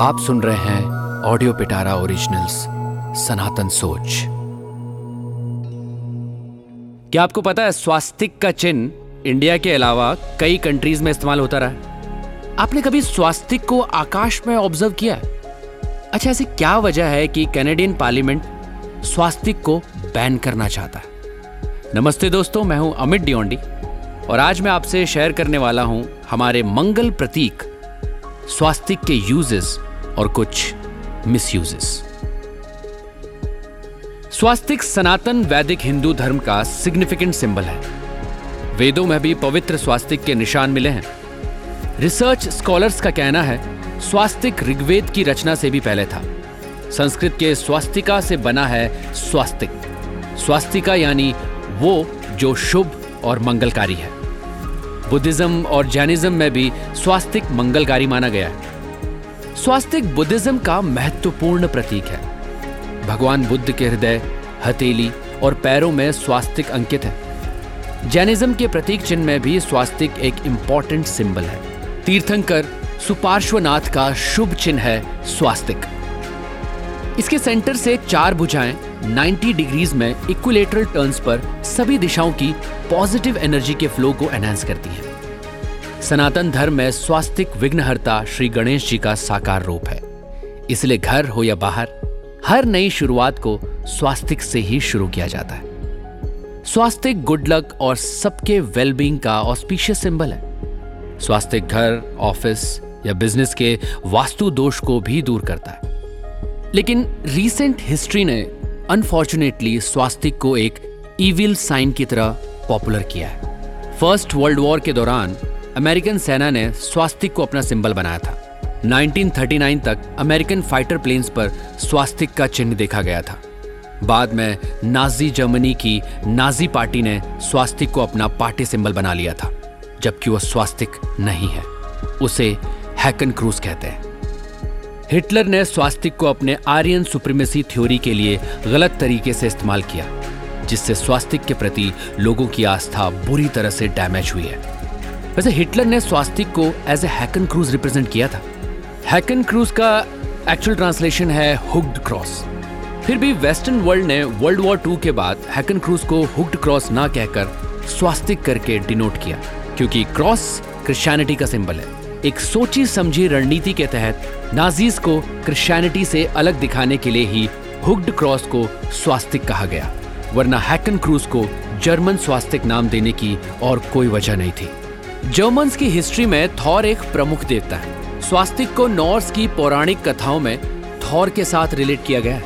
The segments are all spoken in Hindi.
आप सुन रहे हैं ऑडियो पिटारा ओरिजिनल्स, सनातन सोच। क्या आपको पता है स्वास्तिक का चिन्ह इंडिया के अलावा कई कंट्रीज़ में इस्तेमाल होता रहा है? आपने कभी स्वास्तिक को आकाश में ऑब्ज़र्व किया अच्छा ऐसी क्या वजह है कि कैनेडियन पार्लियामेंट स्वास्तिक को बैन करना चाहता है? नमस्ते दोस्तों, मैं हूँ अमित डिओंडी और आज मैं आपसे शेयर करने वाला हूँ हमारे मंगल प्रतीक स्वास्तिक के यूजेस और कुछ मिसयूजेस स्वास्तिक सनातन वैदिक हिंदू धर्म का सिग्निफिकेंट सिंबल है। वेदों में भी पवित्र स्वास्तिक के निशान मिले हैं। रिसर्च स्कॉलर्स का कहना है, स्वास्तिक ऋग्वेद की रचना से भी पहले था। संस्कृत के स्वास्तिका से बना है स्वास्तिक। स्वास्तिका यानी वो जो शुभ और मंगलकारी है। बुद्धिज्म और जैनिज्म में भी स्वास्तिक मंगलकारी माना गया है। स्वास्तिक बुद्धिज्म का महत्वपूर्ण प्रतीक है। भगवान बुद्ध के हृदय, हथेली और पैरों में स्वास्तिक अंकित है। जैनिज्म के प्रतीक चिन्ह में भी स्वास्तिक एक इंपॉर्टेंट सिंबल है। तीर्थंकर सुपार्श्वनाथ का शुभ चिन्ह है स्वास्तिक। इसके सेंटर से चार भुजाएँ 90 डिग्रीज में इक्विलेटरल टर्न्स पर सभी दिशाओं की पॉजिटिव एनर्जी के फ्लो को एनहांस करती है। सनातन धर्म में स्वास्तिक विघ्नहर्ता श्री गणेश जी का साकार रूप है। इसलिए घर हो या बाहर, हर नई शुरुआत को स्वास्तिक से ही शुरू किया जाता है। स्वास्तिक गुड लक और सबके वेलबींग का ऑस्पिशियस सिंबल है। स्वास्तिक घर ऑफ़िस या बिज़नेस के वास्तु दोष को भी दूर करता है। लेकिन रीसेंट हिस्ट्री ने अनफॉर्चुनेटली स्वास्तिक को एक इविल साइन की तरह पॉपुलर किया है। फ़र्स्ट वर्ल्ड वॉर के दौरान अमेरिकन सेना ने स्वास्तिक को अपना सिंबल बनाया था। 1939 तक अमेरिकन फाइटर प्लेन्स पर स्वास्तिक का चिन्ह देखा गया था। बाद में नाजी जर्मनी की नाजी पार्टी ने स्वास्तिक को अपना पार्टी सिंबल बना लिया था, जबकि वह स्वास्तिक नहीं है। उसे हैकन क्रूज कहते हैं। हिटलर ने स्वास्तिक को अपने आर्यन सुप्रीमेसी थ्योरी के लिए गलत तरीके से इस्तेमाल किया, जिससे स्वास्तिक के प्रति लोगों की आस्था बुरी तरह से डैमेज हुई है। वैसे हिटलर ने स्वास्तिक को as a Hakenkreuz represent किया था। हैकन क्रूज का एक्चुअल ट्रांसलेशन है हुक्ड क्रॉस फिर भी वेस्टर्न वर्ल्ड ने वर्ल्ड वॉर टू के बाद हैकन क्रूज को हुक्ड क्रॉस ना कहकर स्वास्तिक करके डिनोट किया, क्योंकि क्रॉस क्रिश्चियनिटी का सिंबल है। एक सोची समझी रणनीति के तहत नाजीज को क्रिश्चियनिटी से अलग दिखाने के लिए ही हुक्ड क्रॉस को स्वास्तिक कहा गया, वरना हैकन क्रूज को जर्मन स्वास्तिक नाम देने की और कोई वजह नहीं थी। जर्मन्स की हिस्ट्री में थॉर एक प्रमुख देवता है। स्वास्तिक को नॉर्स की पौराणिक कथाओं में थॉर के साथ रिलेट किया गया है।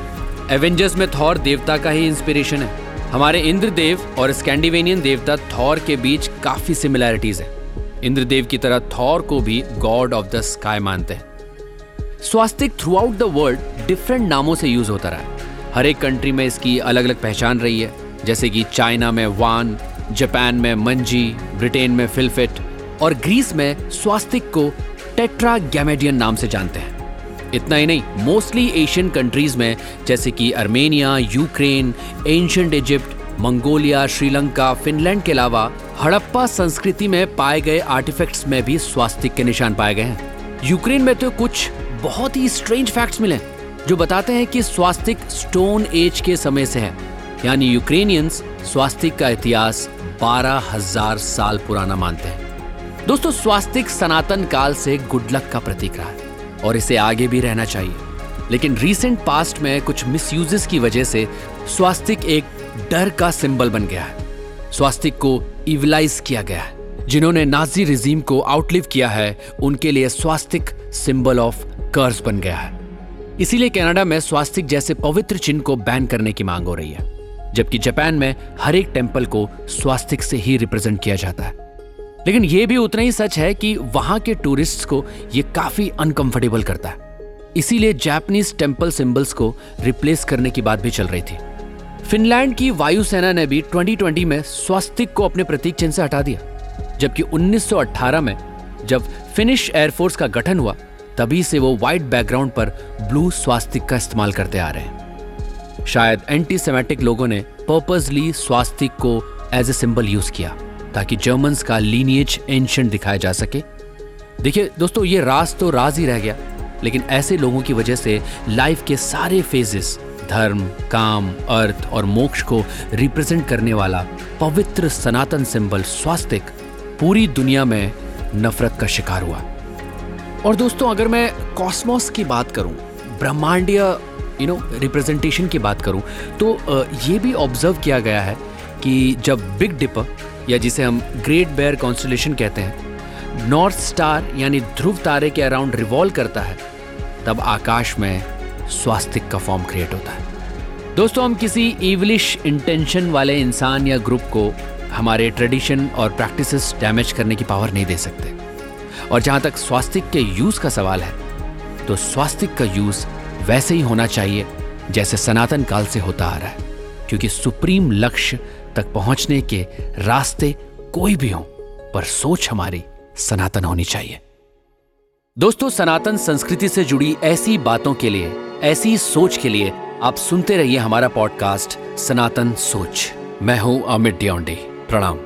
एवेंजर्स में थॉर देवता का ही इंस्पिरेशन है। हमारे इंद्रदेव और स्कैंडिवेनियन देवता थॉर के बीच काफ़ी सिमिलैरिटीज है। इंद्रदेव की तरह थॉर को भी गॉड ऑफ़ द स्काई मानते हैं। Swastik throughout the world different नामों से यूज़ होता रहा है। हर एक कंट्री में इसकी अलग अलग पहचान रही है। जैसे कि चाइना में वान जापान में मंजी ब्रिटेन में फिलफिट और ग्रीस में स्वास्तिक को टेट्रा गैमेडियन नाम से जानते हैं। इतना ही नहीं, मोस्टली एशियन कंट्रीज़ में, जैसे कि Armenia, Ukraine ancient Egypt, Mongolia, Sri Lanka, Finland के अलावा, हड़प्पा संस्कृति में पाए गए आर्टिफैक्ट्स में भी स्वास्तिक के निशान पाए गए हैं। यूक्रेन में तो कुछ बहुत ही स्ट्रेंज फैक्ट्स मिले, जो बताते हैं कि स्वास्तिक स्टोन एज के समय से है। यानी यूक्रेनियंस स्वास्तिक का इतिहास बारह हज़ार साल पुराना मानते हैं। दोस्तों, स्वास्तिक सनातन काल से गुड लक का प्रतीक रहा है और इसे आगे भी रहना चाहिए। लेकिन रीसेंट पास्ट में कुछ मिसयूजेस की वजह से स्वास्तिक एक डर का सिंबल बन गया है। स्वास्तिक को इविलाइज किया गया है। जिन्होंने नाजी रिजीम को आउटलिव किया है, उनके लिए स्वास्तिक सिंबल ऑफ़ कर्स बन गया है। इसीलिए कनाडा में स्वास्तिक जैसे पवित्र चिन्ह को बैन करने की मांग हो रही है। जबकि जापान में हर एक टेंपल को स्वास्तिक से ही रिप्रेजेंट किया जाता है। लेकिन यह भी उतना ही सच है कि वहाँ के टूरिस्ट को यह काफ़ी अनकंफर्टेबल करता है। इसीलिए जापानीज टेंपल सिंबल्स को रिप्लेस करने की बात भी चल रही थी। फिनलैंड की वायुसेना ने भी 2020 में स्वास्तिक को अपने प्रतीक चिन्ह से हटा दिया। जबकि 1918 में जब फिनिश एयरफोर्स का गठन हुआ, तभी से वो व्हाइट बैकग्राउंड पर ब्लू स्वास्तिक का इस्तेमाल करते आ रहे हैं। शायद एंटी लोगों ने पर्पजली स्वास्तिक को एज ए सिंबल यूज़ किया, ताकि जर्मन का लीनियज एंशंट दिखाया जा सके। देखिए, दोस्तों, ये राज तो राज ही रह गया, लेकिन ऐसे लोगों की वजह से लाइफ के सारे फेजेस धर्म, काम, अर्थ और मोक्ष को रिप्रेजेंट करने वाला पवित्र सनातन सिंबल स्वास्तिक पूरी दुनिया में नफरत का शिकार हुआ। और दोस्तों, अगर मैं कॉस्मोस की बात करूँ, ब्रह्मांडीय यू नो रिप्रेजेंटेशन की बात करूँ तो ये भी ऑब्ज़र्व किया गया है कि जब बिग डिपर या जिसे हम ग्रेट बेयर कॉन्स्टलेशन कहते हैं नॉर्थ स्टार यानी ध्रुव तारे के अराउंड रिवॉल्व करता है, तब आकाश में स्वास्तिक का फॉर्म क्रिएट होता है। दोस्तों, हम किसी इवलिश इंटेंशन वाले इंसान या ग्रुप को हमारे ट्रेडिशन और प्रैक्टिसेस डैमेज करने की पावर नहीं दे सकते। और जहाँ तक स्वास्तिक के यूज़ का सवाल है तो स्वास्तिक का यूज़ वैसे ही होना चाहिए, जैसे सनातन काल से होता आ रहा है, क्योंकि सुप्रीम लक्ष्य तक पहुँचने के रास्ते कोई भी हो, पर सोच हमारी सनातन होनी चाहिए। दोस्तों, सनातन संस्कृति से जुड़ी ऐसी बातों के लिए, ऐसी सोच के लिए आप सुनते रहिए हमारा पॉडकास्ट, सनातन सोच। मैं हूँ अमित डियोंडे, प्रणाम।